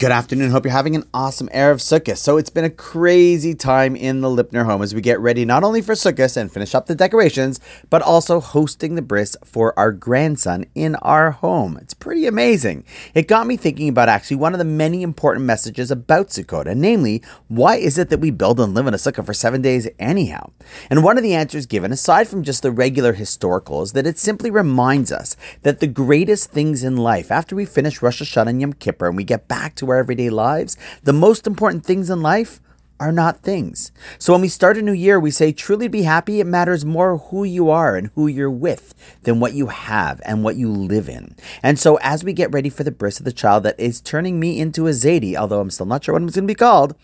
Good afternoon. Hope you're having an awesome Erev Sukkot. So it's been a crazy time in the Lipner home as we get ready not only for Sukkot and finish up the decorations, but also hosting the bris for our grandson in our home. It's pretty amazing. It got me thinking about actually one of the many important messages about Sukkot, namely, why is it that we build and live in a sukkah for seven days anyhow? And one of the answers given, aside from just the regular historical, is that it simply reminds us that the greatest things in life, after we finish Rosh Hashanah and Yom Kippur and we get back to our everyday lives, the most important things in life are not things. So when we start a new year, we say, truly be happy. It matters more who you are and who you're with than what you have and what you live in. And so as we get ready for the bris of the child that is turning me into a Zadie, although I'm still not sure what it's going to be called,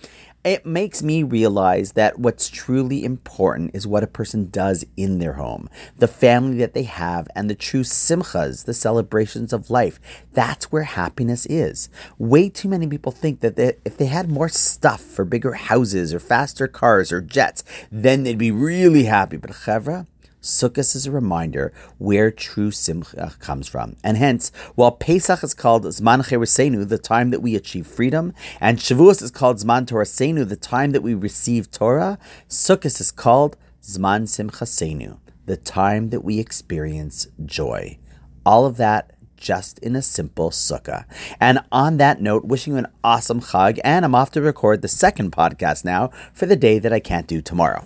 it makes me realize that what's truly important is what a person does in their home, the family that they have, and the true simchas, the celebrations of life. That's where happiness is. Way too many people think that they, if they had more stuff for bigger houses or faster cars or jets, then they'd be really happy. But chevra, Sukkot is a reminder where true simcha comes from. And hence, while Pesach is called Zman Cheresenu, the time that we achieve freedom, and Shavuos is called Zman Torasenu, the time that we receive Torah, Sukkot is called Zman Simchasenu, the time that we experience joy. All of that just in a simple sukkah. And on that note, wishing you an awesome chag, and I'm off to record the second podcast now for the day that I can't do tomorrow.